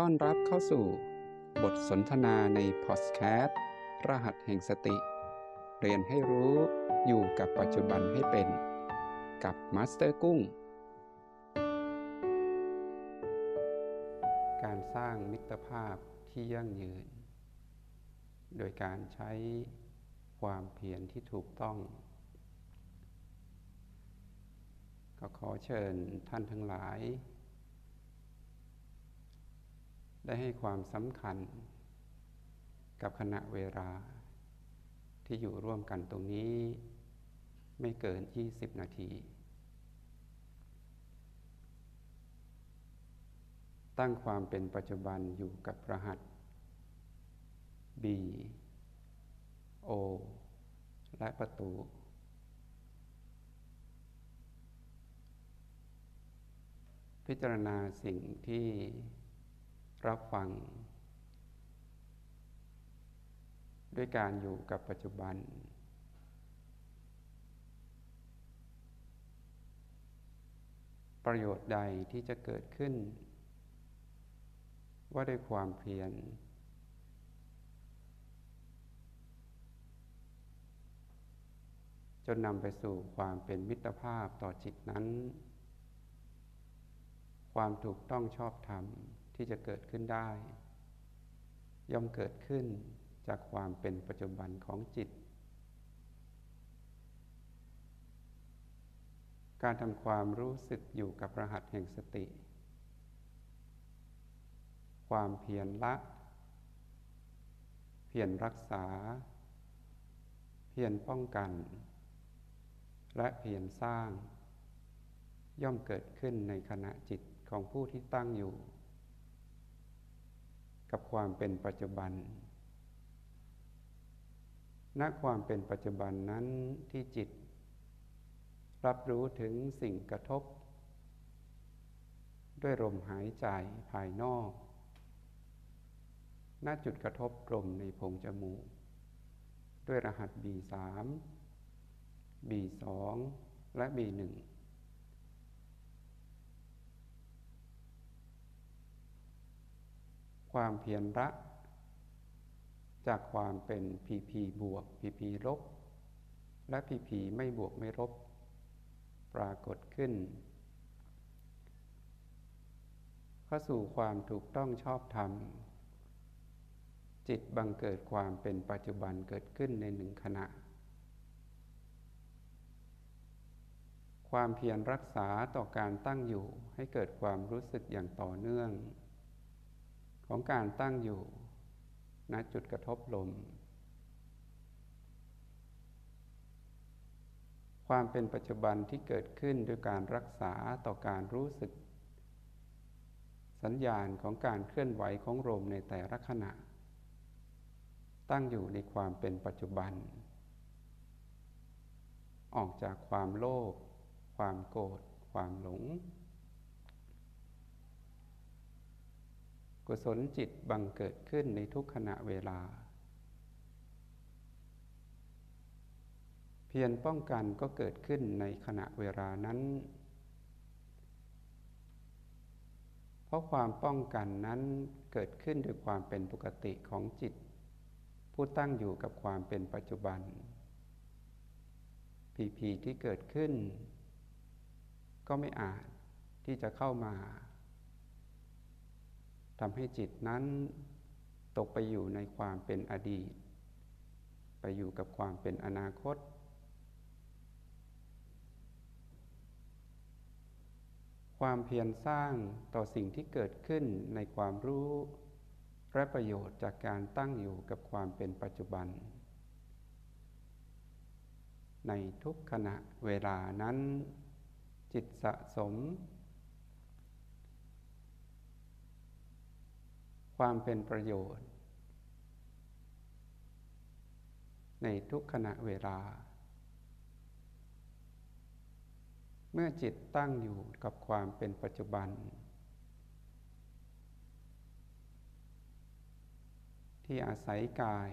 ต้อนรับเข้าสู่บทสนทนาในพอดแคสต์รหัสแห่งสติ เรียนให้รู้อยู่กับปัจจุบันให้เป็น กับมาสเตอร์กุ้ง การสร้างมิตรภาพที่ยั่งยืน โดยการใช้ความเพียรที่ถูกต้อง ก็ขอเชิญท่านทั้งหลาย ได้ให้ความสำคัญ กับขณะเวลา ที่อยู่ร่วมกันตรงนี้ ไม่เกิน 20 นาที ตั้งความเป็นปัจจุบันอยู่กับรหัส B O และประตูพิจารณาสิ่งที่ รับฟัง ด้วยการอยู่กับปัจจุบัน ประโยชน์ใดที่จะเกิดขึ้น ว่าด้วยความเพียรจนนำไปสู่ความเป็นมิตรภาพต่อจิตนั้น ความถูกต้องชอบธรรม ที่จะเกิดขึ้นได้ ย่อมเกิดขึ้นจากความเป็นปัจจุบันของจิต การทำความรู้สึกอยู่กับรหัสแห่งสติ ความเพียรละ เพียรรักษา เพียรป้องกัน และเพียรสร้าง ย่อมเกิดขึ้นในขณะจิตของผู้ที่ตั้งอยู่ กับความเป็นปัจจุบัน ณ ความเป็นปัจจุบันนั้นที่จิต รับรู้ถึงสิ่งกระทบ ด้วยลมหายใจภายนอก ณ จุดกระทบลมในโพรงจมูก ด้วยรหัส B3 B2 และ B1 ความเพียรละจากความเป็นพีพีบวกพีพีลบ และพีพีไม่บวกไม่ลบ ปรากฏขึ้น เข้าสู่ความถูกต้องชอบธรรม จิตบังเกิดความเป็นปัจจุบันเกิดขึ้นในหนึ่งขณะ ความเพียรรักษาต่อการตั้งอยู่ให้เกิดความรู้สึกอย่างต่อเนื่อง ของการตั้งอยู่ณจุดกระทบลม ความเป็นปัจจุบันที่เกิดขึ้นด้วยการรักษาต่อการรู้สึก สัญญาณของการเคลื่อนไหวของลมในแต่ละขณะ ตั้งอยู่ในความเป็นปัจจุบัน ออกจากความโลภความโกรธความหลง กุศลจิตบังเกิดขึ้นในทุกขณะเวลา เพียรป้องกันก็เกิดขึ้นในขณะเวลานั้น เพราะความป้องกันนั้นเกิดขึ้นด้วยความเป็นปกติของจิต ผู้ตั้งอยู่กับความเป็นปัจจุบันผีผีที่เกิดขึ้น ก็ไม่อาจที่จะเข้ามา ทำให้จิตนั้นตกไปอยู่ในความเป็นอดีต ไปอยู่กับความเป็นอนาคต ความเพียรสร้างต่อสิ่งที่เกิดขึ้นในความรู้และประโยชน์จากการตั้งอยู่กับความเป็นปัจจุบัน ในทุกขณะเวลานั้น จิตสะสม ความเป็นประโยชน์ ในทุกขณะเวลา เมื่อจิตตั้งอยู่กับความเป็นปัจจุบัน ที่อาศัยกาย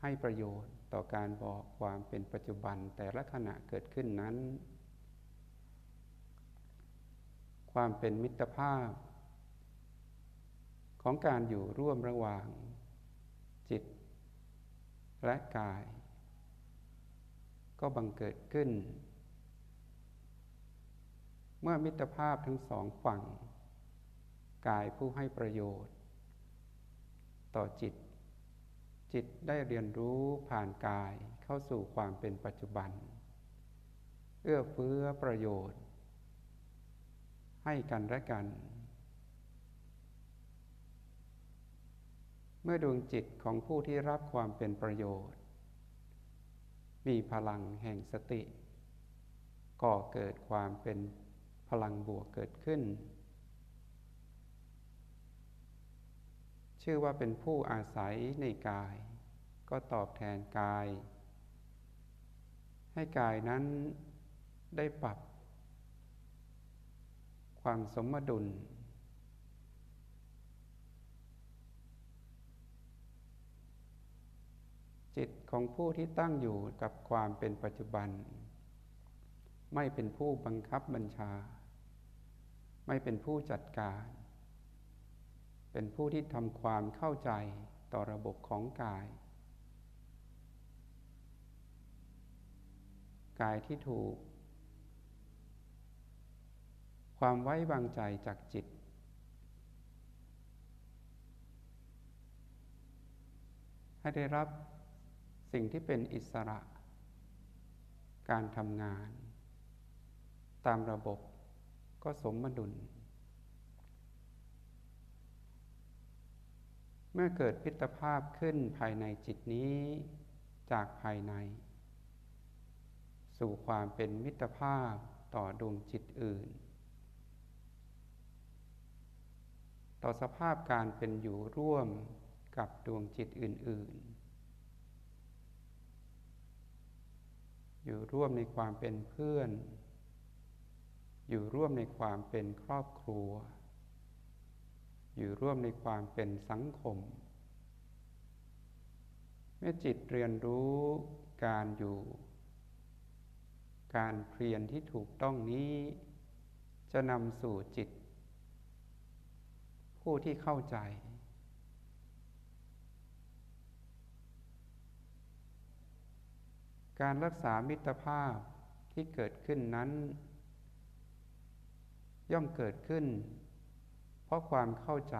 ให้ประโยชน์ต่อการบอกความเป็นปัจจุบันแต่ละขณะเกิดขึ้นนั้น ความเป็นมิตรภาพ ของการอยู่ร่วมระหว่าง จิต และกาย ก็บังเกิดขึ้น เมื่อมิตรภาพทั้งสองฝั่ง กายผู้ให้ประโยชน์ ต่อจิต จิตได้เรียนรู้ผ่านกายเข้าสู่ความเป็นปัจจุบัน เอื้อเฟื้อประโยชน์ ให้กันและกัน มื่อดวงจิตของผู้ที่รับความเป็นประโยชน์ มีพลังแห่งสติ ก่อเกิดความเป็นพลังบวกเกิดขึ้น ชื่อว่าเป็นผู้อาศัยในกาย ก็ตอบแทนกาย ให้กายนั้นได้ปรับ ความสมดุล จิตของผู้ที่ตั้งอยู่กับความเป็นปัจจุบัน ไม่เป็นผู้บังคับบัญชา ไม่เป็นผู้จัดการ เป็นผู้ที่ทำความเข้าใจต่อระบบของกาย กายที่ถูก ความไว้วางใจจากจิตให้ได้รับ สิ่งที่เป็นอิสระ การทำงาน ตามระบบก็สมดุล เมื่อเกิดพิตภาพขึ้นภายในจิตนี้จากภายใน สู่ความเป็นมิตรภาพต่อดวงจิตอื่น ต่อสภาพการเป็นอยู่ร่วมกับดวงจิตอื่น ๆ อยู่ร่วมในความเป็นเพื่อน อยู่ร่วมในความเป็นครอบครัว อยู่ร่วมในความเป็นสังคม เมื่อจิตเรียนรู้การอยู่ การเพียรที่ถูกต้องนี้ จะนำสู่จิต ผู้ที่เข้าใจ การรักษามิตรภาพที่เกิดขึ้นนั้น ย่อมเกิดขึ้น เพราะความเข้าใจ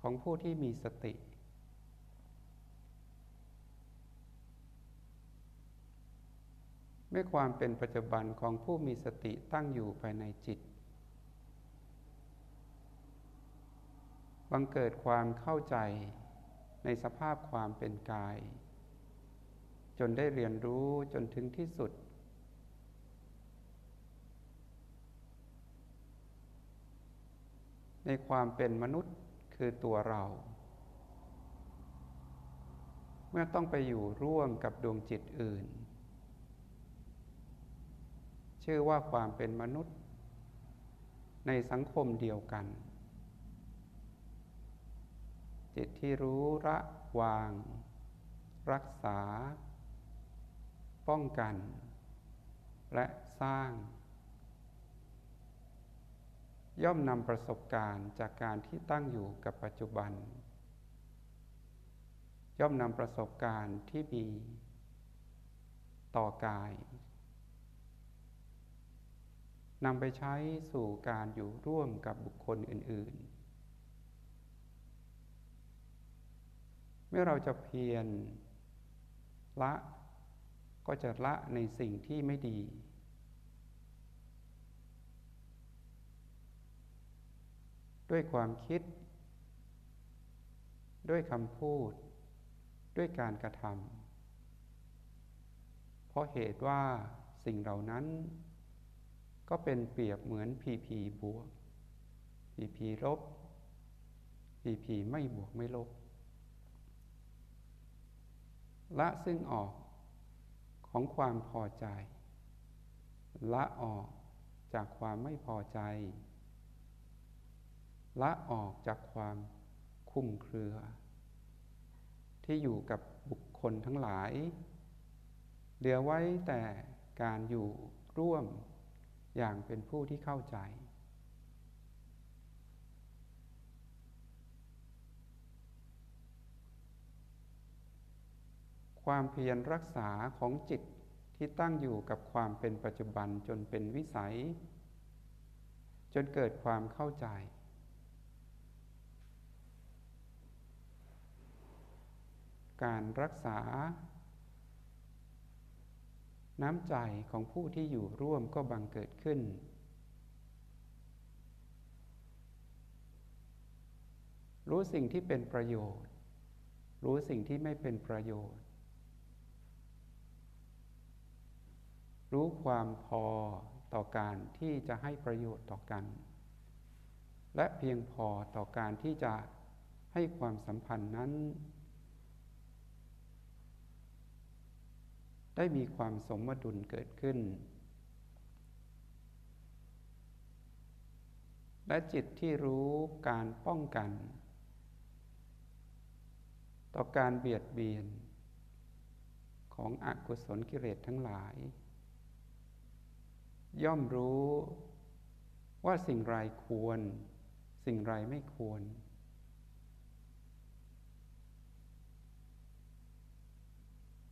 ของผู้ที่มีสติเมื่อความเป็นปัจจุบันของผู้มีสติตั้งอยู่ภายในจิต บังเกิดความเข้าใจ ในสภาพความเป็นกาย จนได้เรียนรู้จนถึงที่สุด ในความเป็นมนุษย์คือตัวเรา เมื่อต้องไปอยู่ร่วมกับดวงจิตอื่น ชื่อว่าความเป็นมนุษย์ ในสังคมเดียวกัน จิตที่รู้ระวาง รักษา ป้องกัน และสร้าง ย่อมนำประสบการณ์จากการที่ตั้งอยู่กับปัจจุบัน ย่อมนำประสบการณ์ที่มี ต่อกายนำไปใช้สู่การอยู่ร่วมกับบุคคลอื่น ๆ เมื่อเราจะเพียรละก็จะละในสิ่งที่ไม่ดี ด้วยความคิด ด้วยคำพูด ด้วยการกระทำเพราะเหตุว่าสิ่งเหล่านั้น ก็เป็นเปรียบเหมือนพีพีบวกพีพีลบพีพีไม่บวกไม่ลบ ละซึ่งออกของความพอใจ ละออกจากความไม่พอใจ ละออกจากความคุ้มเครือ ที่อยู่กับบุคคลทั้งหลาย เหลือไว้แต่การอยู่ร่วมอย่างเป็นผู้ที่เข้าใจ ความเพียรรักษาของจิตที่ตั้งอยู่กับความเป็นปัจจุบันจนเป็นวิสัย จนเกิดความเข้าใจ การรักษา น้ำใจของผู้ที่อยู่ร่วมก็บังเกิดขึ้น รู้สิ่งที่เป็นประโยชน์ รู้สิ่งที่ไม่เป็นประโยชน์ รู้ความพอต่อการที่จะให้ประโยชน์ต่อกัน และเพียงพอต่อการที่จะให้ความสัมพันธ์นั้น ได้มีความสมดุลเกิดขึ้น และจิตที่รู้การป้องกัน ต่อการเบียดเบียนของอกุศลกิเลสทั้งหลาย ย่อมรู้ว่าสิ่งไรควร สิ่งไรไม่ควร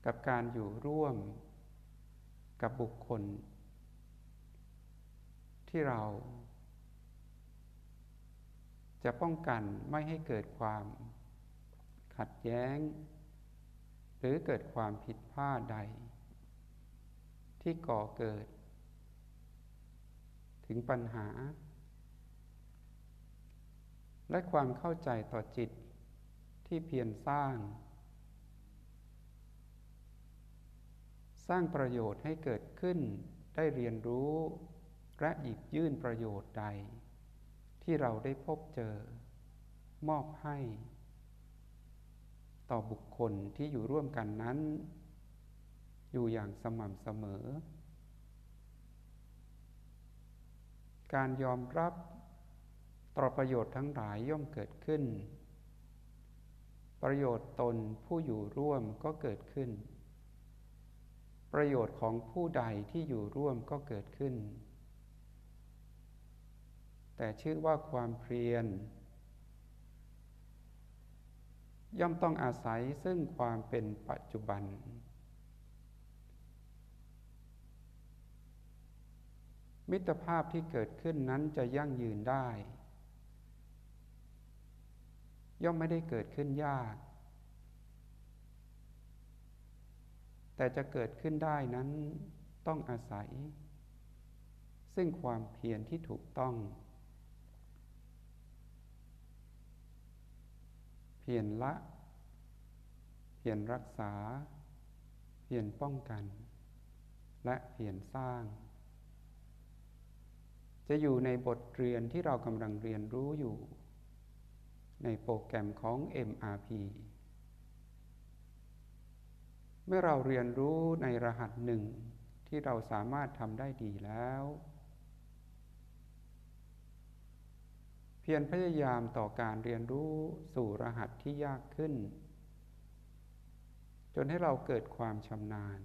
กับการอยู่ร่วมกับบุคคล ที่เรา จะป้องกันไม่ให้เกิดความ ขัดแย้ง หรือเกิดความผิดพลาดใด ที่ก่อเกิด ถึงปัญหา และความเข้าใจต่อจิตที่เพียรสร้าง สร้างประโยชน์ให้เกิดขึ้นได้เรียนรู้ และหยิบยื่นประโยชน์ใด ที่เราได้พบเจอ มอบให้ ต่อบุคคลที่อยู่ร่วมกันนั้น อยู่อย่างสม่ำเสมอ การยอมรับต่อประโยชน์ทั้งหลายย่อมเกิดขึ้น ประโยชน์ตนผู้อยู่ร่วมก็เกิดขึ้น ประโยชน์ของผู้ใดที่อยู่ร่วมก็เกิดขึ้น แต่ชื่อว่าความเพียร ย่อมต้องอาศัยซึ่งความเป็นปัจจุบัน มิตรภาพที่เกิดขึ้นนั้นจะยั่งยืนได้ ย่อมไม่ได้เกิดขึ้นยาก แต่จะเกิดขึ้นได้นั้นต้องอาศัย ซึ่งความเพียรที่ถูกต้อง เพียรละ เพียรรักษา เพียรป้องกัน และเพียรสร้าง จะอยู่ในบทเรียนที่เรากำลังเรียนรู้อยู่ ในโปรแกรมของ MRP เมื่อเราเรียนรู้ในรหัสหนึ่งที่เราสามารถทำได้ดีแล้ว เพียรพยายามต่อการเรียนรู้สู่รหัสที่ยากขึ้น จนให้เราเกิดความชำนาญ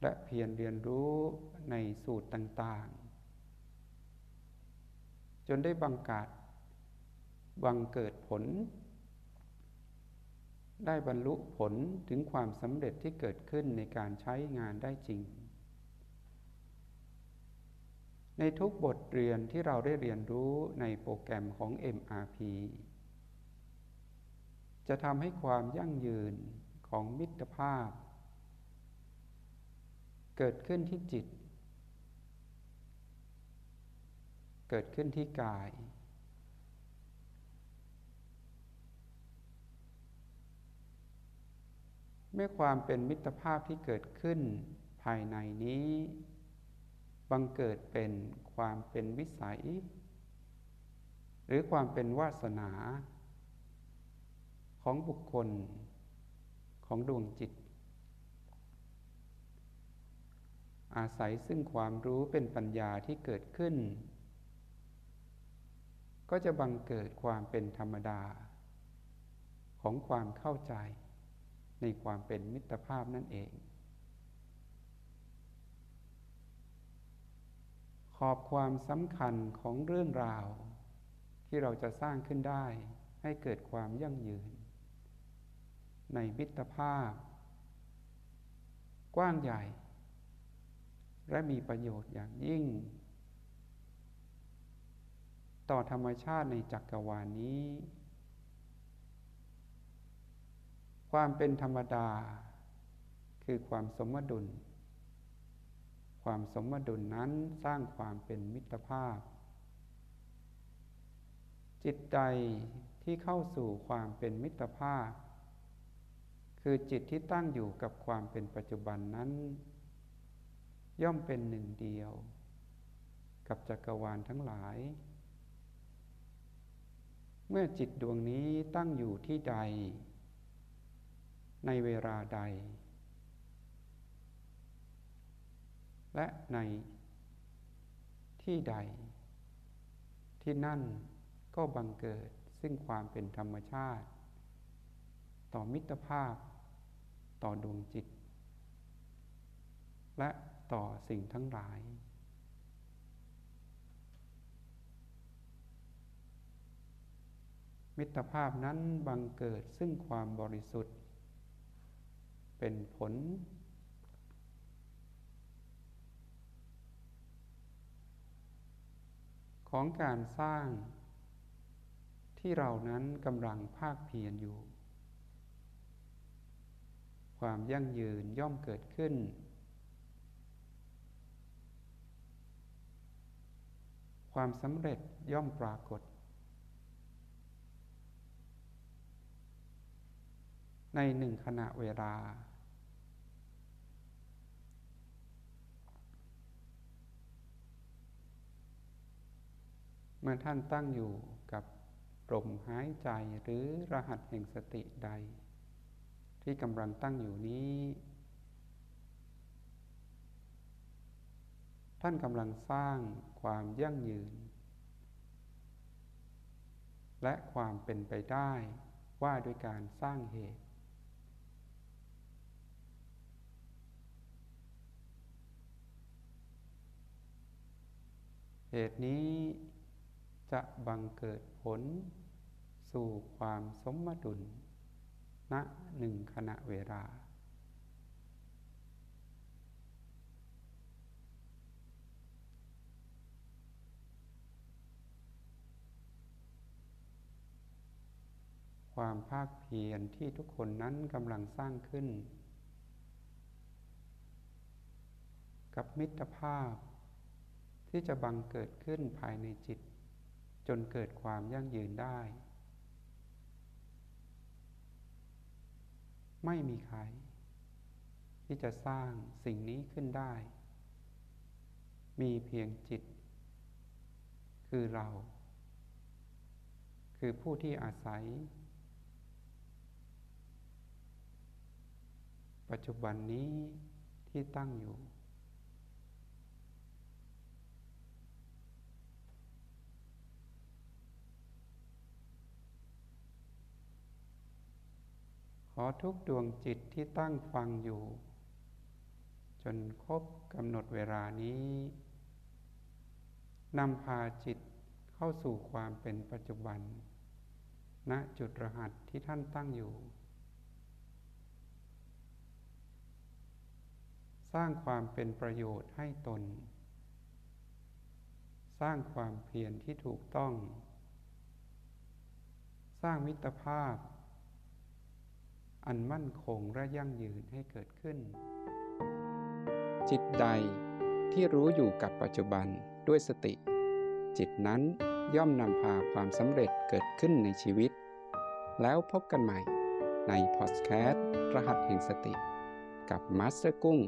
และเพียรเรียนรู้ในสูตรต่าง จนได้บังกาดบังเกิดผล ได้บรรลุผลถึงความสำเร็จที่เกิดขึ้นในการใช้งานได้จริง ในทุกบทเรียนที่เราได้เรียนรู้ในโปรแกรมของ MRP จะทำให้ความยั่งยืนของมิตรภาพ เกิดขึ้นที่จิต เกิดขึ้นที่กาย เมื่อความเป็นมิตรภาพที่เกิดขึ้นภายในนี้ บังเกิดเป็นความเป็นวิสัย หรือความเป็นวาสนา ของบุคคลของดวงจิต อาศัยซึ่งความรู้เป็นปัญญาที่เกิดขึ้น ก็จะบังเกิดความเป็นธรรมดา ของความเข้าใจในความเป็นมิตรภาพนั่นเอง ขอบความสำคัญของเรื่องราว ที่เราจะสร้างขึ้นได้ให้เกิดความยั่งยืน ในมิตรภาพ กว้างใหญ่ และมีประโยชน์อย่างยิ่ง ต่อธรรมชาติในจักรวาลนี้ ความเป็นธรรมดา คือความสมดุล ความสมดุลนั้นสร้างความเป็นมิตรภาพ จิตใจที่เข้าสู่ความเป็นมิตรภาพ คือจิตที่ตั้งอยู่กับความเป็นปัจจุบันนั้น ย่อมเป็นหนึ่งเดียว กับจักรวาลทั้งหลาย มื่อจิตดวงนี้ตั้งอยู่ที่ใด ในเวลาใด และในที่ใด ที่นั่นก็บังเกิดซึ่งความเป็นธรรมชาติ ต่อมิตรภาพ ต่อดวงจิต และต่อสิ่งทั้งหลาย มิตรภาพนั้นบังเกิดซึ่งความบริสุทธิ์ เป็นผล ของการสร้างที่เรานั้นกำลังภาคเพียรอยู่ ความยั่งยืนย่อมเกิดขึ้น ความสำเร็จย่อมปรากฏ ในหนึ่งขณะเวลา เมื่อท่านตั้งอยู่กับลมหายใจหรือรหัสแห่งสติใด ที่กำลังตั้งอยู่นี้ ท่านกำลังสร้างความยั่งยืน และความเป็นไปได้ว่าด้วยการสร้างเหตุ เหตุนี้จะบังเกิดผลสู่ความสมดุล ณหนึ่งขณะเวลา ความภาคเพียรที่ทุกคนนั้นกำลังสร้างขึ้น กับมิตรภาพ ที่จะบังเกิดขึ้นภายในจิต จนเกิดความยั่งยืนได้ ไม่มีใคร ที่จะสร้างสิ่งนี้ขึ้นได้ มีเพียงจิต คือเรา คือผู้ที่อาศัย ปัจจุบันนี้ที่ตั้งอยู่ ขอทุกดวงจิตที่ตั้งฟังอยู่ จนครบกำหนดเวลานี้นำพาจิตเข้าสู่ความเป็นปัจจุบัน ณจุดรหัสที่ท่านตั้งอยู่ สร้างความเป็นประโยชน์ให้ตน สร้างความเพียรที่ถูกต้อง สร้างมิตรภาพ อันมั่นคงและยั่งยืนให้เกิดขึ้น จิตใดที่รู้อยู่กับปัจจุบันด้วยสติ จิตนั้นย่อมนำพาความสำเร็จเกิดขึ้นในชีวิต แล้วพบกันใหม่ในพอดแคสต์รหัสแห่งสติ กับมาสเตอร์กุ้ง